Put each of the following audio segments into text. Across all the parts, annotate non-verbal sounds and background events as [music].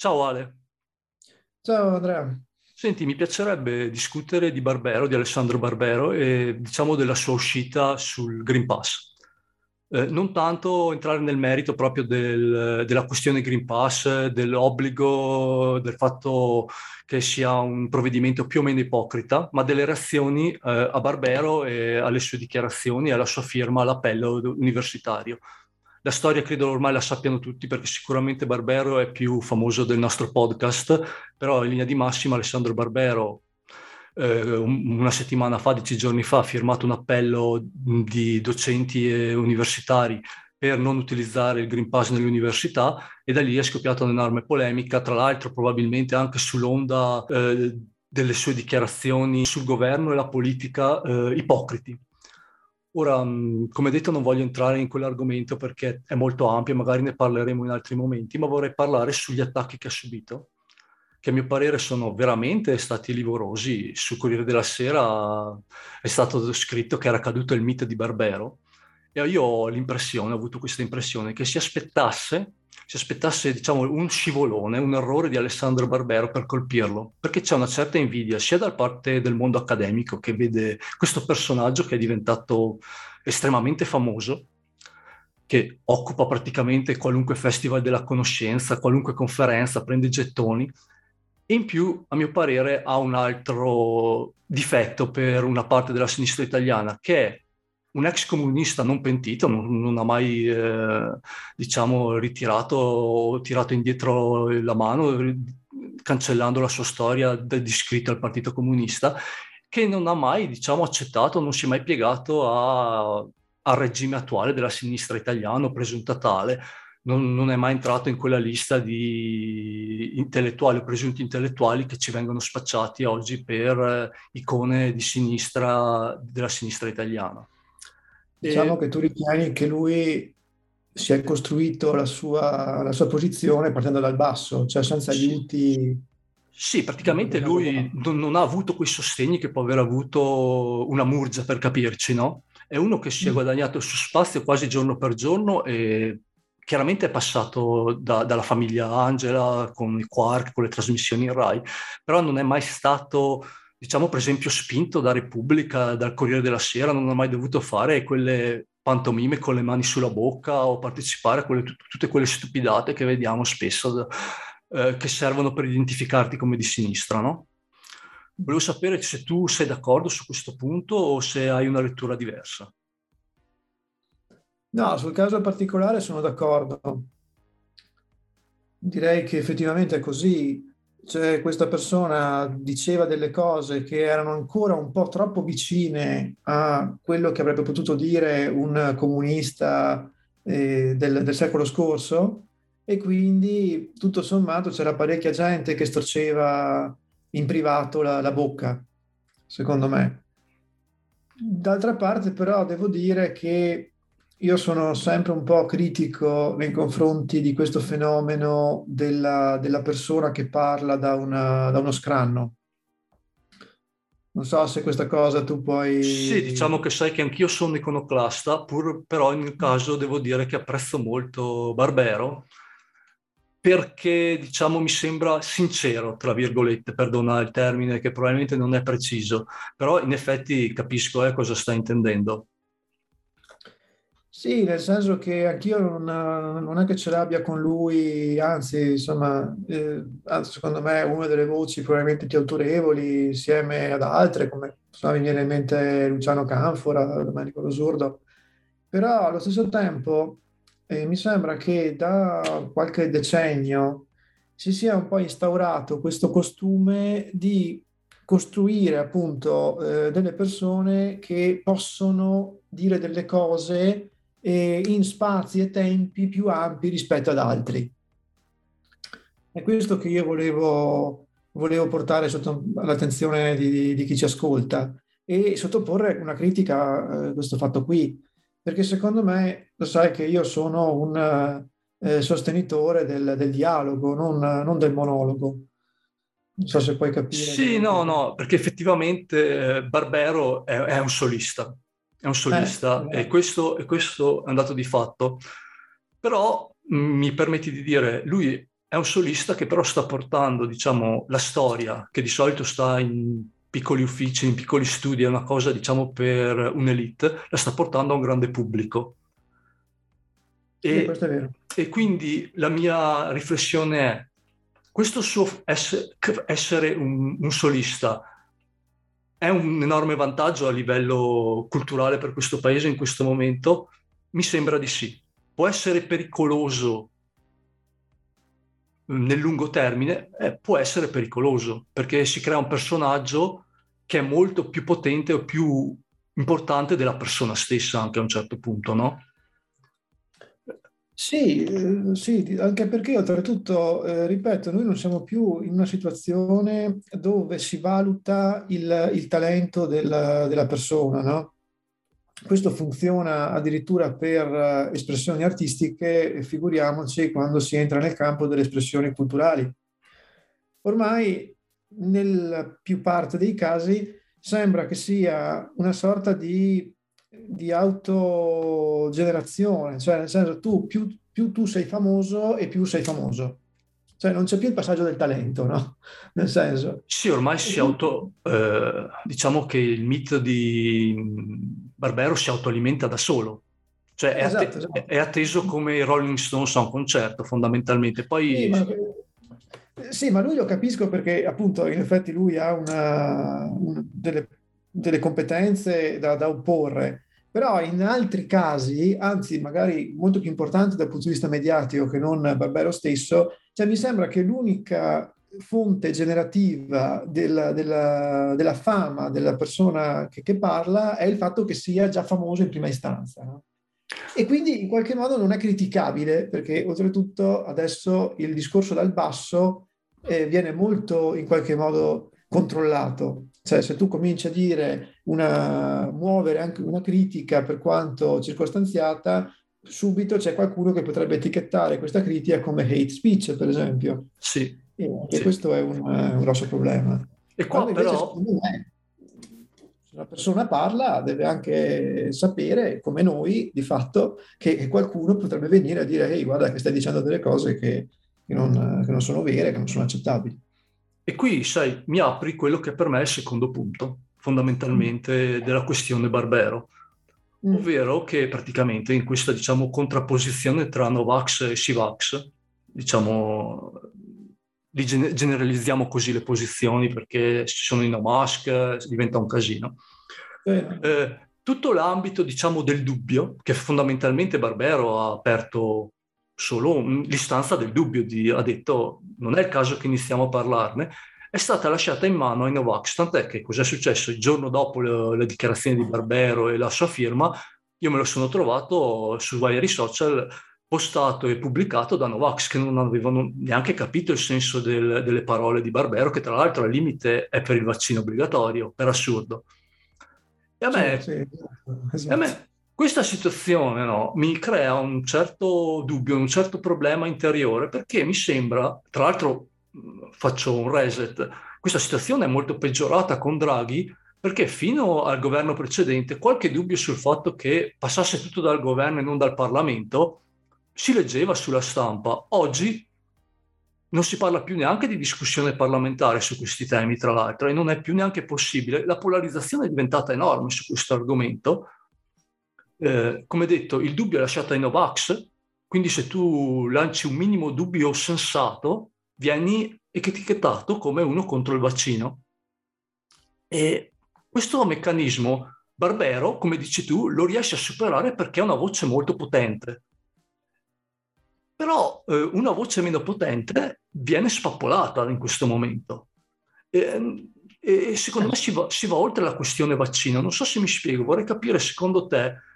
Ciao Ale. Ciao Andrea. Senti, mi piacerebbe discutere di Barbero, di Alessandro Barbero e diciamo della sua uscita sul Green Pass. Eh, non tanto entrare nel merito proprio del, della questione Green Pass, dell'obbligo, del fatto che sia un provvedimento più o meno ipocrita, ma delle reazioni eh, a Barbero e alle sue dichiarazioni e alla sua firma all'appello universitario. La storia credo ormai la sappiano tutti perché sicuramente Barbero è più famoso del nostro podcast, però in linea di massima Alessandro Barbero eh, una settimana fa, dieci giorni fa, ha firmato un appello di docenti e universitari per non utilizzare il Green Pass nelle università e da lì è scoppiata un'enorme polemica, tra l'altro probabilmente anche sull'onda eh, delle sue dichiarazioni sul governo e la politica eh, ipocriti. Ora, come detto, non voglio entrare in quell'argomento perché è molto ampio, magari ne parleremo in altri momenti, ma vorrei parlare sugli attacchi che ha subito che a mio parere sono veramente stati livorosi. Sul Corriere della Sera è stato scritto che era caduto il mito di Barbero e io ho l'impressione, ho avuto questa impressione, che si aspettasse, si aspettasse diciamo, un scivolone, un errore di Alessandro Barbero per colpirlo, perché c'è una certa invidia sia da parte del mondo accademico che vede questo personaggio che è diventato estremamente famoso, che occupa praticamente qualunque festival della conoscenza, qualunque conferenza, prende gettoni, in più, a mio parere, ha un altro difetto per una parte della sinistra italiana, che è un ex comunista non pentito, non, non ha mai, eh, diciamo, ritirato o tirato indietro la mano, cancellando la sua storia iscritta al Partito Comunista, che non ha mai, diciamo, accettato, non si è mai piegato a, al regime attuale della sinistra italiana, presunta tale, non, non, è mai entrato in quella lista di intellettuali o presunti intellettuali che ci vengono spacciati oggi per eh, icone di sinistra, della sinistra italiana. Diciamo e... che tu ritieni che lui si è costruito la sua, la sua posizione partendo dal basso, cioè senza aiuti. Sì, praticamente lui non, non, ha avuto quei sostegni che può aver avuto una Murgia per capirci, no? È uno che si è mm. guadagnato il suo spazio quasi giorno per giorno e chiaramente è passato da, dalla famiglia Angela con i Quark, con le trasmissioni in Rai, però non è mai stato, diciamo per esempio, spinto da Repubblica, dal Corriere della Sera, non ha mai dovuto fare quelle pantomime con le mani sulla bocca o partecipare a quelle, tutte quelle stupidate che vediamo spesso eh, che servono per identificarti come di sinistra, no? Volevo sapere se tu sei d'accordo su questo punto o se hai una lettura diversa. No, sul caso particolare sono d'accordo. Direi che effettivamente è così. Cioè, questa persona diceva delle cose che erano ancora un po' troppo vicine a quello che avrebbe potuto dire un comunista eh, del, del secolo scorso e quindi tutto sommato c'era parecchia gente che storceva in privato la, la bocca, secondo me. D'altra parte però devo dire che io sono sempre un po' critico nei confronti di questo fenomeno della, della persona che parla da, una, da, uno scranno. Non so se questa cosa tu puoi... Sì, diciamo che sai che anch'io sono iconoclasta, pur però in caso devo dire che apprezzo molto Barbero, perché diciamo mi sembra sincero, tra virgolette, perdona il termine che probabilmente non è preciso, però in effetti capisco eh, cosa sta intendendo. Sì, nel senso che anch'io non, non è che ce l'abbia con lui, anzi, insomma, eh, secondo me è una delle voci probabilmente più autorevoli insieme ad altre, come so, mi viene in mente Luciano Canfora, Domenico Losurdo, però allo stesso tempo eh, mi sembra che da qualche decennio si sia un po' instaurato questo costume di costruire appunto eh, delle persone che possono dire delle cose eh, in spazi e tempi più ampi rispetto ad altri. È questo che io volevo, volevo portare sotto l'attenzione di, di, chi ci ascolta e sottoporre una critica a questo fatto qui, perché secondo me, lo sai che io sono un eh, sostenitore del, del dialogo, non, non, del monologo. Non so se puoi capire. Sì, no, no, perché effettivamente eh, Barbero è, è un solista, è un solista eh, e, questo, e, questo, è un dato di fatto. Però mi permetti di dire, lui è un solista che però sta portando, diciamo, la storia, che di solito sta in piccoli uffici, in piccoli studi, è una cosa, diciamo, per un'elite, la sta portando a un grande pubblico. E, sì, e quindi la mia riflessione è, questo suo essere, essere un, un solista è un enorme vantaggio a livello culturale per questo paese in questo momento? Mi sembra di sì. Può essere pericoloso nel lungo termine eh, può essere pericoloso perché si crea un personaggio che è molto più potente o più importante della persona stessa anche a un certo punto, no? Sì, eh, sì, anche perché oltretutto, eh, ripeto, noi non siamo più in una situazione dove si valuta il, il talento della, della persona, no? Questo funziona addirittura per eh, espressioni artistiche, figuriamoci quando si entra nel campo delle espressioni culturali. Ormai, nella più parte dei casi, sembra che sia una sorta di, di autogenerazione, cioè nel senso tu più, più tu sei famoso e più sei famoso. Cioè non c'è più il passaggio del talento, no? [laughs] Nel senso... Sì, ormai si auto... Eh, diciamo che il mito di Barbero si autoalimenta da solo. Cioè è, esatto, atte- esatto. è atteso come i Rolling Stones a un concerto, fondamentalmente. Poi... Sì ma, sì, ma lui lo capisco perché appunto in effetti lui ha una, una, delle, delle, competenze da, da opporre però in altri casi, anzi magari molto più importanti dal punto di vista mediatico che non Barbero stesso, cioè mi sembra che l'unica fonte generativa della, della, della fama della persona che, che, parla è il fatto che sia già famoso in prima istanza. E quindi in qualche modo non è criticabile perché oltretutto adesso il discorso dal basso eh, viene molto in qualche modo controllato. Cioè se tu cominci a dire una, muovere anche una critica per quanto circostanziata, subito c'è qualcuno che potrebbe etichettare questa critica come hate speech, per esempio. Sì. E, sì. questo è un, un, grosso problema. E qua Quando però... Me, se una persona parla deve anche sapere, come noi, di fatto, che qualcuno potrebbe venire a dire ehi, guarda che stai dicendo delle cose che, che, non, che non sono vere, che non sono accettabili. E qui, sai, mi apri quello che per me è il secondo punto, fondamentalmente, mm. della questione Barbero mm. ovvero che praticamente in questa diciamo, contrapposizione tra Novax e Sivax, diciamo, generalizziamo così le posizioni perché ci sono i no mask, diventa un casino. Eh. Eh, tutto l'ambito diciamo, del dubbio, che fondamentalmente Barbero ha aperto solo l'istanza del dubbio, di, ha detto non è il caso che iniziamo a parlarne, è stata lasciata in mano ai Novax, tant'è che cos'è successo? Il giorno dopo le, le dichiarazioni di Barbero e la sua firma, io me lo sono trovato su vari social postato e pubblicato da Novax che non avevano neanche capito il senso del, delle parole di Barbero, che tra l'altro al limite è per il vaccino obbligatorio, per assurdo. E a me, sì, sì, esatto. a me questa situazione no, mi crea un certo dubbio, un certo problema interiore, perché mi sembra, tra l'altro faccio un reset, questa situazione è molto peggiorata con Draghi perché fino al governo precedente qualche dubbio sul fatto che passasse tutto dal governo e non dal Parlamento si leggeva sulla stampa. Oggi non si parla più neanche di discussione parlamentare su questi temi, tra l'altro, e non è più neanche possibile. La polarizzazione è diventata enorme su questo argomento. Eh, come detto, il dubbio è lasciato ai Novax, quindi se tu lanci un minimo dubbio sensato, vieni etichettato come uno contro il vaccino. E questo meccanismo Barbero, come dici tu, lo riesce a superare perché ha una voce molto potente. Però eh, una voce meno potente viene spappolata in questo momento. E, e secondo me si va, si va oltre la questione vaccino. Non so se mi spiego, vorrei capire secondo te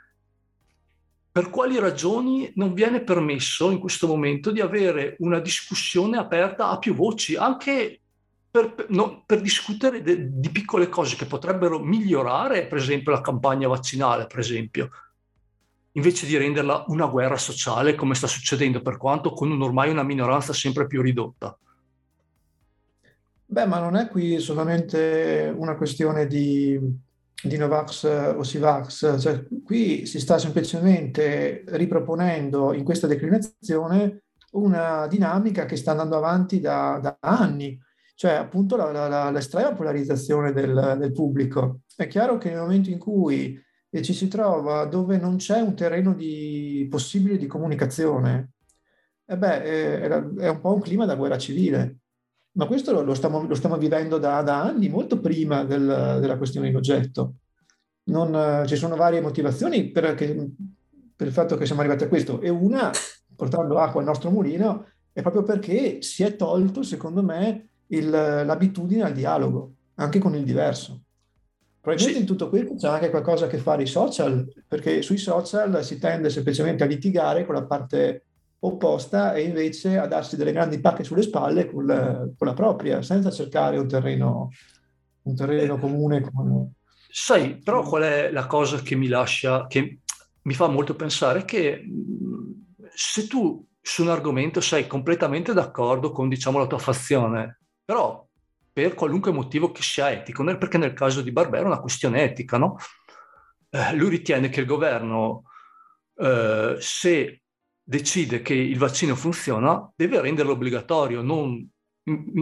per quali ragioni non viene permesso in questo momento di avere una discussione aperta a più voci, anche per, no, per discutere de, di piccole cose che potrebbero migliorare, per esempio la campagna vaccinale, per esempio, invece di renderla una guerra sociale come sta succedendo, per quanto con ormai una minoranza sempre più ridotta. Beh, ma non è qui solamente una questione di di Novax o Sivax, cioè, qui si sta semplicemente riproponendo in questa declinazione una dinamica che sta andando avanti da, da anni, cioè appunto la, la, l'estrema polarizzazione del, del, pubblico. È chiaro che nel momento in cui ci si trova dove non c'è un terreno di, possibile di comunicazione, eh beh, è, è, un po' un clima da guerra civile. Ma questo lo, lo, stiamo, lo stiamo, vivendo da, da, anni, molto prima del, della questione in oggetto. Non, ci sono varie motivazioni per, che, per il fatto che siamo arrivati a questo e una, portando acqua al nostro mulino, è proprio perché si è tolto, secondo me, il, l'abitudine al dialogo, anche con il diverso. Probabilmente in tutto questo c'è anche qualcosa a che fare i social, perché sui social si tende semplicemente a litigare con la parte opposta e invece a darsi delle grandi pacche sulle spalle con la, con la propria, senza cercare un terreno, un terreno comune. Con... Sai, però qual è la cosa che mi lascia, che mi fa molto pensare che se tu su un argomento sei completamente d'accordo con, diciamo, la tua fazione, però per qualunque motivo che sia etico, perché nel caso di Barbero è una questione etica, no? Eh, lui ritiene che il governo, eh, se decide che il vaccino funziona, deve renderlo obbligatorio, non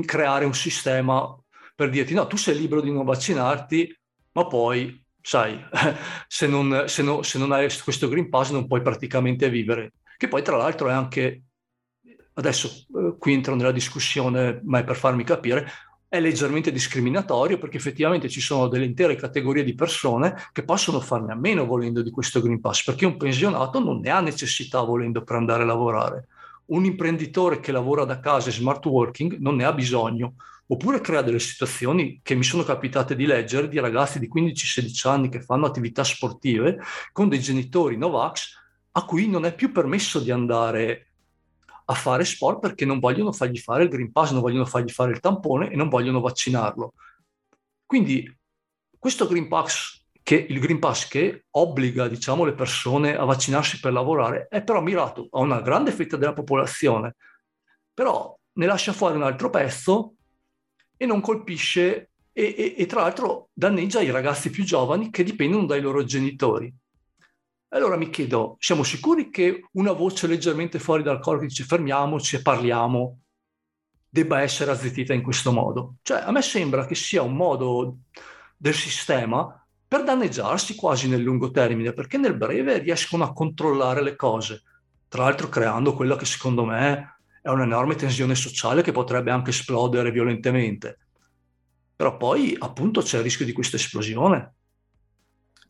creare un sistema per dirti no, tu sei libero di non vaccinarti, ma poi sai, [laughs] se non, se, no, se non hai questo Green Pass non puoi praticamente vivere. Che poi tra l'altro è anche, adesso eh, qui entro nella discussione, ma è per farmi capire, è leggermente discriminatorio perché effettivamente ci sono delle intere categorie di persone che possono farne a meno volendo di questo Green Pass, perché un pensionato non ne ha necessità volendo per andare a lavorare. Un imprenditore che lavora da casa e smart working non ne ha bisogno, oppure crea delle situazioni che mi sono capitate di leggere di ragazzi di 15-16 anni che fanno attività sportive con dei genitori Novax a cui non è più permesso di andare a fare sport perché non vogliono fargli fare il Green Pass, non vogliono fargli fare il tampone e non vogliono vaccinarlo. Quindi questo Green Pass che, il Green Pass che obbliga diciamo, le persone a vaccinarsi per lavorare è però mirato a una grande fetta della popolazione, però ne lascia fuori un altro pezzo e non colpisce e, e, e, tra l'altro danneggia i ragazzi più giovani che dipendono dai loro genitori. Allora mi chiedo, siamo sicuri che una voce leggermente fuori dal coro che dice fermiamoci e parliamo debba essere azzittita in questo modo? Cioè a me sembra che sia un modo del sistema per danneggiarsi quasi nel lungo termine, perché nel breve riescono a controllare le cose, tra l'altro creando quella che secondo me è un'enorme tensione sociale che potrebbe anche esplodere violentemente. Però poi appunto c'è il rischio di questa esplosione.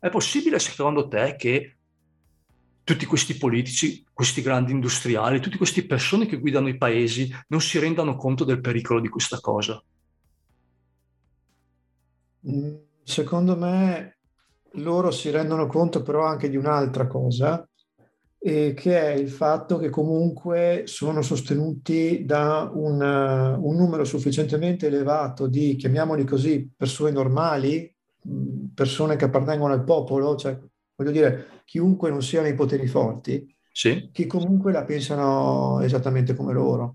È possibile secondo te che tutti questi politici, questi grandi industriali, tutte queste persone che guidano i paesi non si rendano conto del pericolo di questa cosa? Mm, secondo me loro si rendono conto però anche di un'altra cosa, e che è il fatto che comunque sono sostenuti da un, un, numero sufficientemente elevato di, chiamiamoli così, persone normali, persone che appartengono al popolo, cioè voglio dire, chiunque non siano i poteri forti, sì. che comunque la pensano esattamente come loro.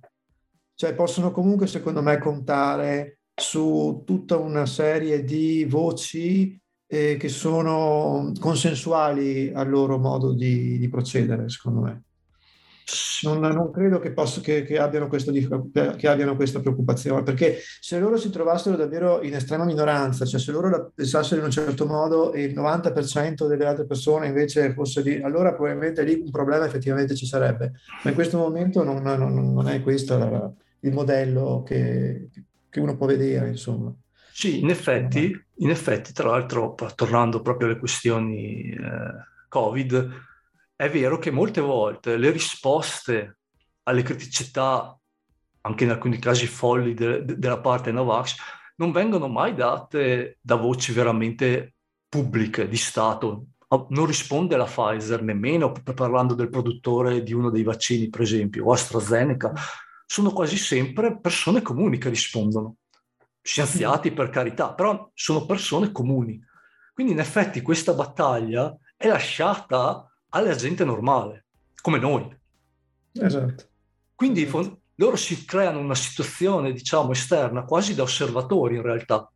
Cioè possono comunque, secondo me, contare su tutta una serie di voci eh, che sono consensuali al loro modo di, di procedere, secondo me. Non, non credo che, posso, che, che, abbiano questo, che, abbiano questa preoccupazione, perché se loro si trovassero davvero in estrema minoranza, cioè se loro la pensassero in un certo modo e il 90% delle altre persone invece fosse lì, allora probabilmente lì un problema effettivamente ci sarebbe. Ma in questo momento non, non, non è questo la, il modello che, uno può vedere, insomma. Sì, in effetti, in effetti, tra l'altro, tornando proprio alle questioni eh, Covid, è vero che molte volte le risposte alle criticità, anche in alcuni casi folli de- de- della parte Novax, non vengono mai date da voci veramente pubbliche di Stato. Non risponde la Pfizer nemmeno parlando del produttore di uno dei vaccini, per esempio, o AstraZeneca. Sono quasi sempre persone comuni che rispondono scienziati per carità, però sono persone comuni. Quindi in effetti questa battaglia è lasciata alla gente normale, come noi. Esatto. Quindi esatto. loro si creano una situazione, diciamo, esterna, quasi da osservatori in realtà.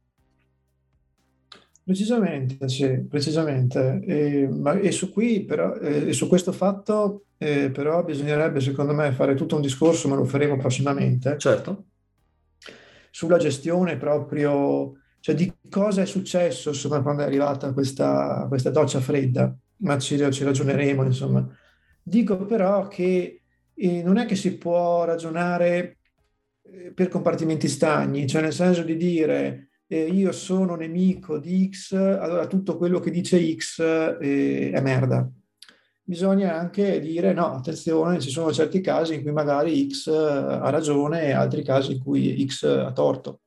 Precisamente, sì, precisamente. E, ma, e su, qui, però, eh, su questo fatto, eh, però, bisognerebbe, secondo me, fare tutto un discorso, ma lo faremo prossimamente. Certo. Sulla gestione proprio, cioè di cosa è successo, insomma, quando è arrivata questa, questa doccia fredda, ma ci, ci ragioneremo, insomma. Dico però che eh, non è che si può ragionare eh, per compartimenti stagni, cioè nel senso di dire eh, io sono nemico di X, allora tutto quello che dice X eh, è merda. Bisogna anche dire no, attenzione, ci sono certi casi in cui magari X ha ragione e altri casi in cui X ha torto.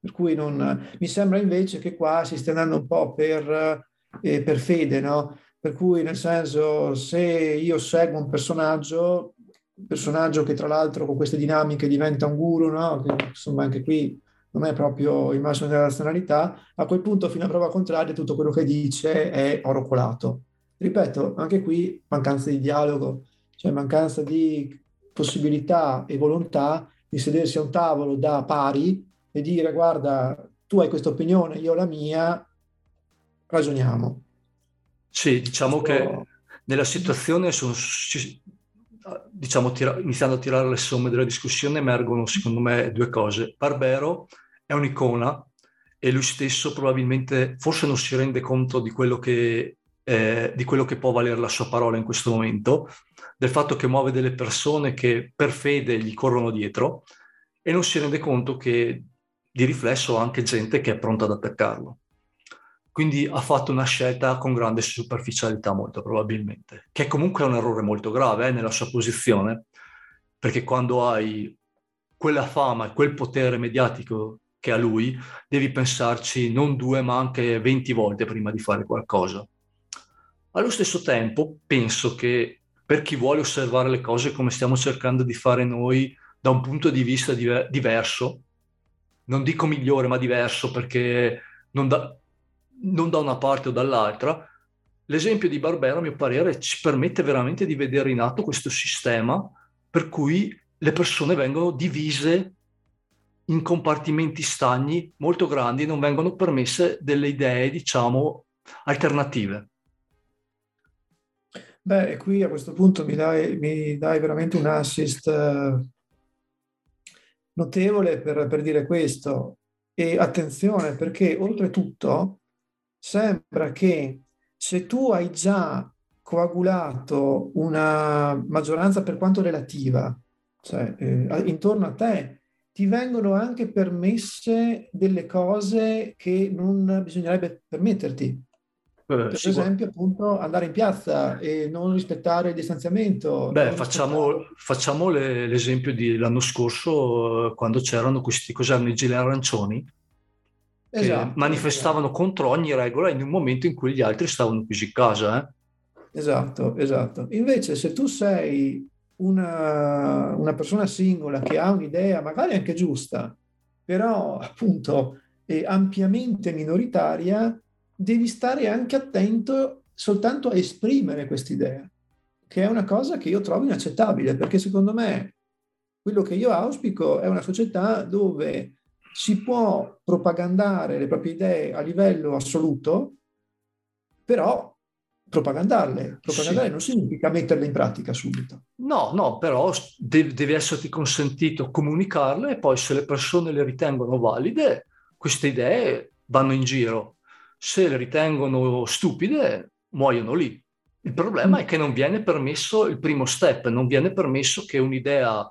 Per cui non, mi sembra invece che qua si stia andando un po' per, eh, per fede, no? Per cui nel senso se io seguo un personaggio, personaggio che tra l'altro con queste dinamiche diventa un guru, no? Che, insomma anche qui non è proprio il massimo della razionalità, a quel punto fino a prova contraria tutto quello che dice è oro colato. Ripeto, anche qui mancanza di dialogo, cioè mancanza di possibilità e volontà di sedersi a un tavolo da pari e dire guarda, tu hai questa opinione, io ho la mia, ragioniamo. Sì, diciamo che nella situazione sono, diciamo, tira, iniziando a tirare le somme della discussione emergono secondo me due cose. Barbero è un'icona e lui stesso probabilmente forse non si rende conto di quello che, eh, di quello che può valere la sua parola in questo momento, del fatto che muove delle persone che per fede gli corrono dietro e non si rende conto che di riflesso ha anche gente che è pronta ad attaccarlo. Quindi ha fatto una scelta con grande superficialità molto probabilmente, che comunque è un errore molto grave eh, nella sua posizione, perché quando hai quella fama e quel potere mediatico che ha lui, devi pensarci non due ma anche 20 volte prima di fare qualcosa. Allo stesso tempo penso che per chi vuole osservare le cose come stiamo cercando di fare noi da un punto di vista diver- diverso, non dico migliore ma diverso perché da, non da una parte o dall'altra, l'esempio di Barbero a mio parere ci permette veramente di vedere in atto questo sistema per cui le persone vengono divise in compartimenti stagni molto grandi non vengono permesse delle idee, diciamo, alternative. Beh, qui a questo punto mi dai, mi dai veramente un assist eh, notevole per, per dire questo. E attenzione, perché oltretutto sembra che se tu hai già coagulato una maggioranza per quanto relativa, cioè eh, intorno a te ti vengono anche permesse delle cose che non bisognerebbe permetterti. Eh, per esempio, appunto, andare in piazza e non rispettare il distanziamento. Beh, facciamo, rispettare... facciamo le, l'esempio dell'anno scorso, eh, quando c'erano questi, cos'erano i gilet arancioni, esatto, manifestavano esatto. contro ogni regola in un momento in cui gli altri stavano chiusi in casa. Eh? Esatto, esatto. Invece, se tu sei una, una persona singola che ha un'idea, magari anche giusta, però appunto è ampiamente minoritaria, devi stare anche attento soltanto a esprimere quest'idea, che è una cosa che io trovo inaccettabile, perché secondo me quello che io auspico è una società dove si può propagandare le proprie idee a livello assoluto, però propagandarle. Propagandarle sì. non significa metterle in pratica subito. No, no, però deve, deve esserti consentito comunicarle e poi se le persone le ritengono valide, queste idee vanno in giro. Se le ritengono stupide, muoiono lì. Il problema mm. è che non viene permesso il primo step, non viene permesso che un'idea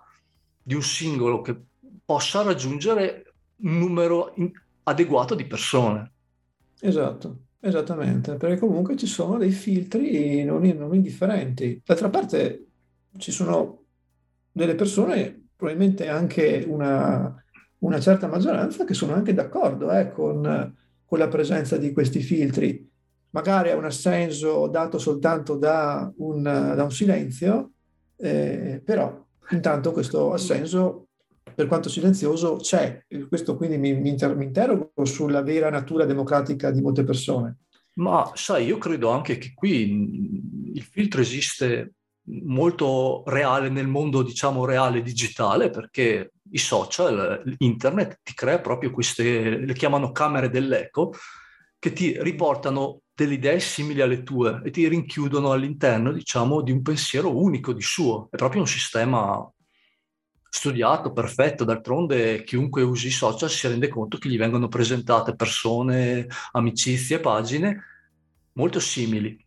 di un singolo che possa raggiungere un numero adeguato di persone. Esatto. Esattamente, perché comunque ci sono dei filtri non, non indifferenti. D'altra parte ci sono delle persone, probabilmente anche una, una certa maggioranza, che sono anche d'accordo eh, con, con, la presenza di questi filtri. Magari a un assenso dato soltanto da un, da un silenzio, eh, però intanto questo assenso per quanto silenzioso, c'è. Questo quindi mi, mi, inter- mi, interrogo sulla vera natura democratica di molte persone. Ma sai, io credo anche che qui il filtro esiste molto reale nel mondo, diciamo, reale digitale, perché i social, internet ti crea proprio queste, le chiamano camere dell'eco, che ti riportano delle idee simili alle tue e ti rinchiudono all'interno, diciamo, di un pensiero unico di suo. È proprio un sistema studiato, perfetto. D'altronde chiunque usi i social si rende conto che gli vengono presentate persone, amicizie, pagine molto simili.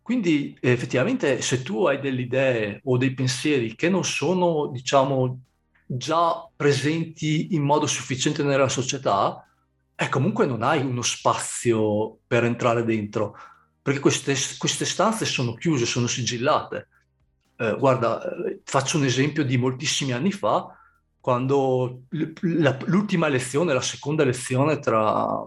Quindi effettivamente se tu hai delle idee o dei pensieri che non sono, diciamo, già presenti in modo sufficiente nella società, eh, comunque non hai uno spazio per entrare dentro, perché queste, queste stanze sono chiuse, sono sigillate. Eh, guarda, eh, faccio un esempio di moltissimi anni fa, quando l'ultima lezione, la seconda lezione tra,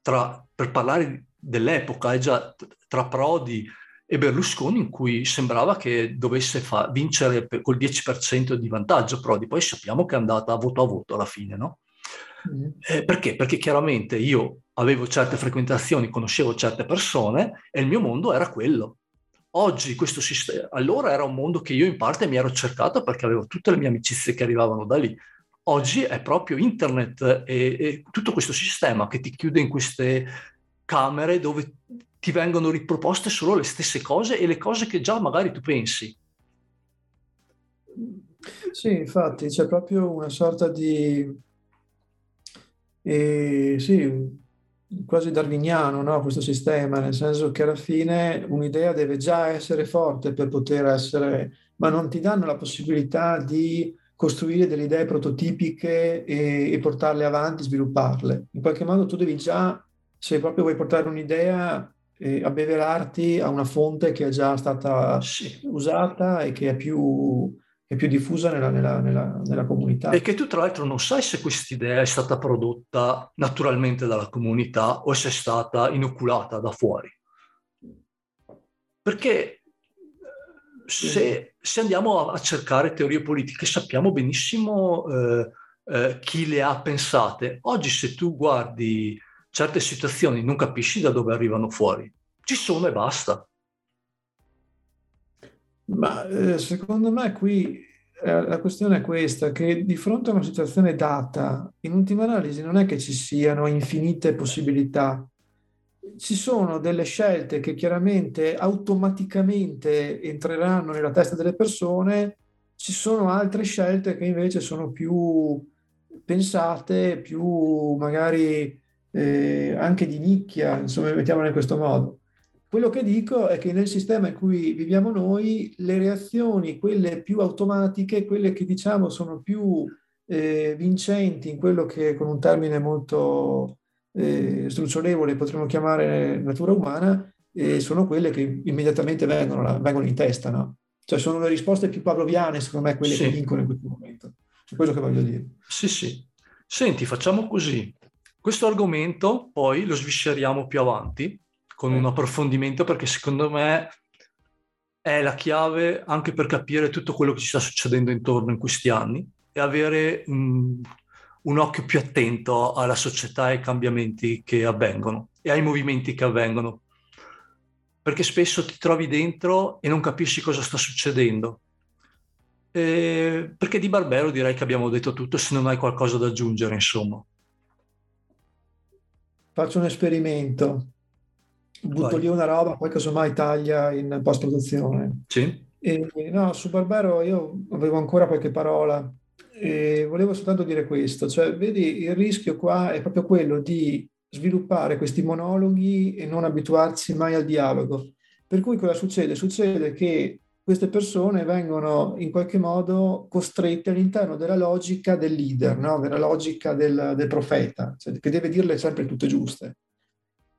tra, per parlare dell'epoca, è già tra Prodi e Berlusconi in cui sembrava che dovesse fa- vincere per, col 10% di vantaggio Prodi, poi sappiamo che è andata voto a voto alla fine, no? Mm. Eh, perché? Perché chiaramente io avevo certe frequentazioni, conoscevo certe persone e il mio mondo era quello. Oggi questo sistema, allora era un mondo che io in parte mi ero cercato perché avevo tutte le mie amicizie che arrivavano da lì. Oggi è proprio internet e, e tutto questo sistema che ti chiude in queste camere dove ti vengono riproposte solo le stesse cose e le cose che già magari tu pensi. Sì, infatti c'è proprio una sorta di, eh, sì, quasi darwiniano, no? questo sistema, nel senso che alla fine un'idea deve già essere forte per poter essere, ma non ti danno la possibilità di costruire delle idee prototipiche e, e portarle avanti, svilupparle. In qualche modo tu devi già, se proprio vuoi portare un'idea, eh, abbeverarti a una fonte che è già stata usata e che è più, è più diffusa nella, nella, nella, nella, comunità. E che tu tra l'altro non sai se quest'idea è stata prodotta naturalmente dalla comunità o se è stata inoculata da fuori. Perché se, se andiamo a, a, cercare teorie politiche sappiamo benissimo eh, eh, chi le ha pensate. Oggi se tu guardi certe situazioni non capisci da dove arrivano fuori. Ci sono e basta. Ma eh, secondo me qui eh, la questione è questa, che di fronte a una situazione data, in ultima analisi non è che ci siano infinite possibilità, ci sono delle scelte che chiaramente automaticamente entreranno nella testa delle persone, ci sono altre scelte che invece sono più pensate, più magari eh, anche di nicchia, insomma, mettiamola in questo modo. Quello che dico è che nel sistema in cui viviamo noi, le reazioni, quelle più automatiche, quelle che diciamo sono più eh, vincenti in quello che con un termine molto eh, strucciolevole potremmo chiamare natura umana, eh, sono quelle che immediatamente vengono, vengono in testa, no? Cioè sono le risposte più pavloviane, secondo me, quelle sì. che vincono in questo momento. È quello che voglio dire. Sì, sì. Senti, facciamo così. Questo argomento poi lo svisceriamo più avanti con un approfondimento perché secondo me è la chiave anche per capire tutto quello che ci sta succedendo intorno in questi anni e avere un, un occhio più attento alla società e ai cambiamenti che avvengono e ai movimenti che avvengono. Perché spesso ti trovi dentro e non capisci cosa sta succedendo. E perché di Barbero direi che abbiamo detto tutto se non hai qualcosa da aggiungere, insomma faccio un esperimento, butto Vai. lì una roba, poi casomai taglia in post-produzione. Sì. E, no, su Barbero io avevo ancora qualche parola e volevo soltanto dire questo, cioè vedi il rischio qua è proprio quello di sviluppare questi monologhi e non abituarsi mai al dialogo. Per cui cosa succede? Succede che queste persone vengono in qualche modo costrette all'interno della logica del leader, no? della logica del, del profeta, cioè che deve dirle sempre tutte giuste.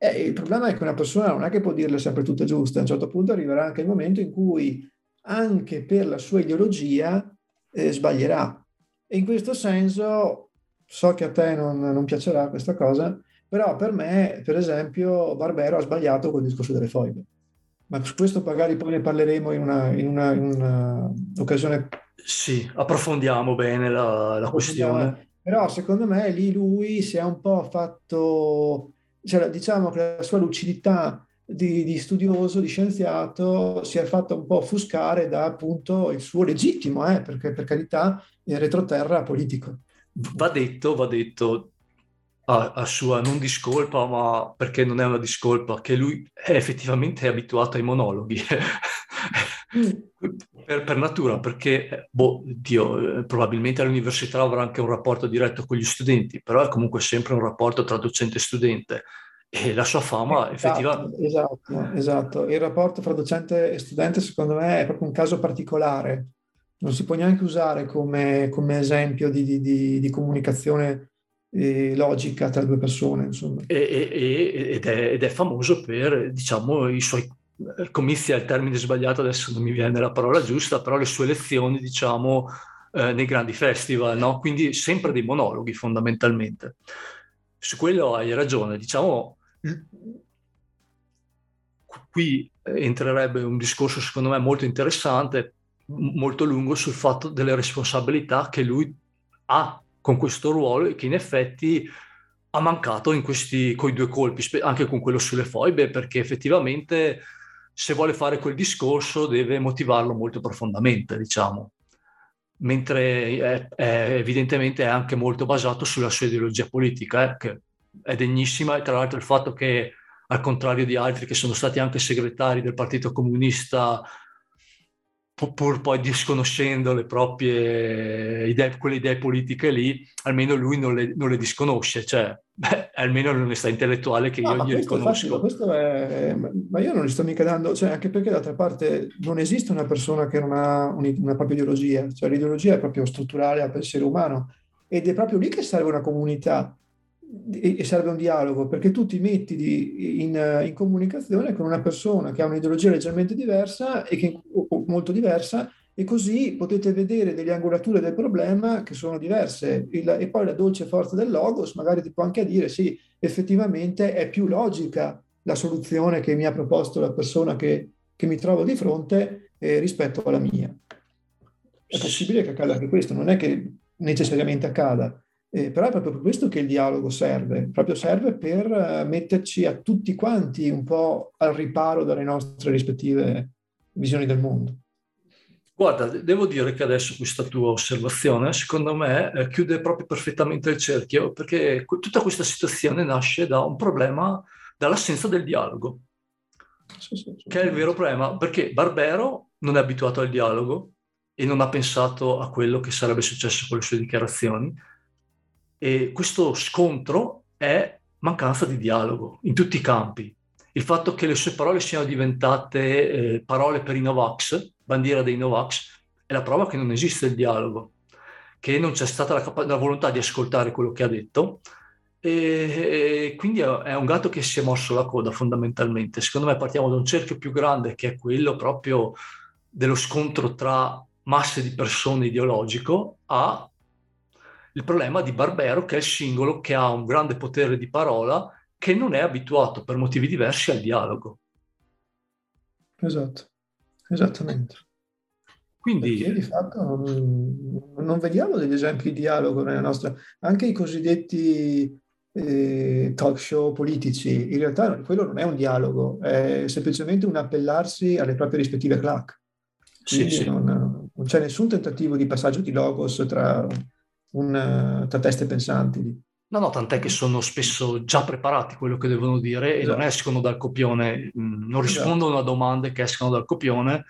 E il problema è che una persona non è che può dirle sempre tutte giuste, a un certo punto arriverà anche il momento in cui anche per la sua ideologia eh, sbaglierà. E in questo senso, so che a te non, non piacerà questa cosa, però per me, per esempio, Barbero ha sbagliato col discorso delle foibe. Ma su questo magari poi ne parleremo in una, in una, in una occasione. Sì, approfondiamo bene la, la questione. Però secondo me lì lui si è un po' fatto, cioè, diciamo che la sua lucidità di, di, studioso, di scienziato, si è fatta un po' offuscare da appunto il suo legittimo, eh, perché per carità, il retroterra politico. Va detto, va detto, a, a, sua non discolpa, ma perché non è una discolpa, che lui è effettivamente abituato ai monologhi. [laughs] per, per, natura, perché, boh, Dio, eh, probabilmente all'università avrà anche un rapporto diretto con gli studenti, però è comunque sempre un rapporto tra docente e studente. E la sua fama esatto, effettivamente... Esatto, esatto. Il rapporto fra docente e studente secondo me è proprio un caso particolare. Non si può neanche usare come, come esempio di, di, di, di comunicazione eh, logica tra due persone. Insomma. E, e, ed, è, ed, è, famoso per diciamo, i suoi comizi è il termine sbagliato, adesso non mi viene la parola giusta, però le sue lezioni, diciamo, eh, nei grandi festival, no? Quindi sempre dei monologhi fondamentalmente. Su quello hai ragione, diciamo, qui entrerebbe un discorso secondo me molto interessante, molto lungo sul fatto delle responsabilità che lui ha con questo ruolo e che in effetti ha mancato in questi coi due colpi, anche con quello sulle foibe, perché effettivamente se vuole fare quel discorso deve motivarlo molto profondamente, diciamo. Mentre è, è, evidentemente è anche molto basato sulla sua ideologia politica, eh, che è degnissima, e tra l'altro il fatto che, al contrario di altri che sono stati anche segretari del Partito Comunista pur poi disconoscendo le proprie idee, quelle idee politiche lì, almeno lui non le, non le disconosce, cioè beh, almeno l'onestà intellettuale che no, io gli riconosco. Questo è, ma io non gli sto mica dando, cioè anche perché d'altra parte non esiste una persona che non ha una propria ideologia, cioè l'ideologia è proprio strutturale al pensiero umano ed è proprio lì che serve una comunità e serve un dialogo perché tu ti metti di, in, in, comunicazione con una persona che ha un'ideologia leggermente diversa e che, molto diversa e così potete vedere delle angolature del problema che sono diverse Il, e poi la dolce forza del logos magari ti può anche dire sì, effettivamente è più logica la soluzione che mi ha proposto la persona che, che mi trovo di fronte eh, rispetto alla mia. È possibile che accada anche questo, non è che necessariamente accada, eh, però è proprio per questo che il dialogo serve, proprio serve per uh, metterci a tutti quanti un po' al riparo dalle nostre rispettive visioni del mondo. Guarda, devo dire che adesso questa tua osservazione, secondo me, eh, chiude proprio perfettamente il cerchio, perché tutta questa situazione nasce da un problema, dall'assenza del dialogo, sì, sì, che è il vero problema, perché Barbero non è abituato al dialogo e non ha pensato a quello che sarebbe successo con le sue dichiarazioni, e questo scontro è mancanza di dialogo in tutti i campi. Il fatto che le sue parole siano diventate eh, parole per i Novax, bandiera dei Novax, è la prova che non esiste il dialogo, che non c'è stata la, capa- la volontà di ascoltare quello che ha detto e, e quindi è, un gatto che si è morso la coda fondamentalmente. Secondo me partiamo da un cerchio più grande che è quello proprio dello scontro tra masse di persone ideologico a il problema di Barbero, che è il singolo che ha un grande potere di parola, che non è abituato per motivi diversi al dialogo. Esatto, esattamente. Quindi Perché di fatto non, non, vediamo degli esempi di dialogo nella nostra, anche i cosiddetti eh, talk show politici, in realtà quello non è un dialogo, è semplicemente un appellarsi alle proprie rispettive clac. Sì, sì. Non, non, c'è nessun tentativo di passaggio di logos tra un, tra teste pensanti. No, no, tant'è che sono spesso già preparati quello che devono dire esatto. e non esatto. escono dal copione, mm, non esatto. rispondono a domande che escono dal copione,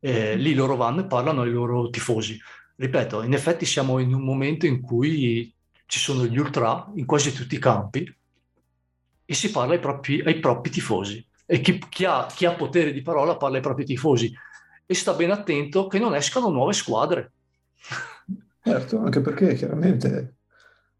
eh, lì loro vanno e parlano ai loro tifosi. Ripeto, in effetti siamo in un momento in cui ci sono gli ultra in quasi tutti i campi e si parla ai propri, ai propri tifosi. E chi, chi, ha, chi ha potere di parola parla ai propri tifosi. E sta ben attento che non escano nuove squadre. Certo, anche perché chiaramente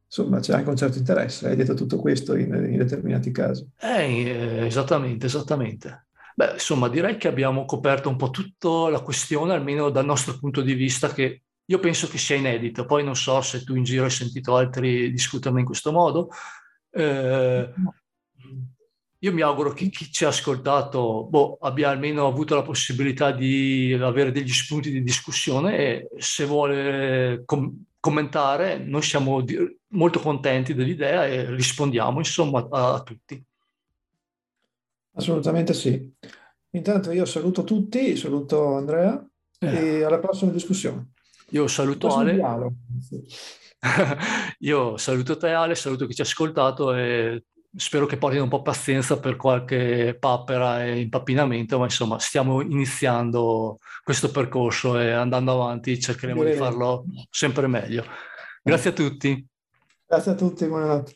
insomma c'è anche un certo interesse, hai detto tutto questo in, in determinati casi. Eh, esattamente, esattamente. Beh, insomma, direi che abbiamo coperto un po' tutta la questione, almeno dal nostro punto di vista, che io penso che sia inedito. Poi non so se tu in giro hai sentito altri discuterne in questo modo. Eh, io mi auguro che chi ci ha ascoltato boh, abbia almeno avuto la possibilità di avere degli spunti di discussione e se vuole com- commentare noi siamo di- molto contenti dell'idea e rispondiamo insomma a, a tutti. Assolutamente sì. Intanto io saluto tutti, saluto Andrea eh. e alla prossima discussione. Io saluto Ale. [laughs] Io saluto te Ale, saluto chi ci ha ascoltato e spero che portino un po' pazienza per qualche papera e impappinamento, ma insomma stiamo iniziando questo percorso e andando avanti cercheremo Bene. di farlo sempre meglio. Grazie a tutti. Grazie a tutti, buonanotte.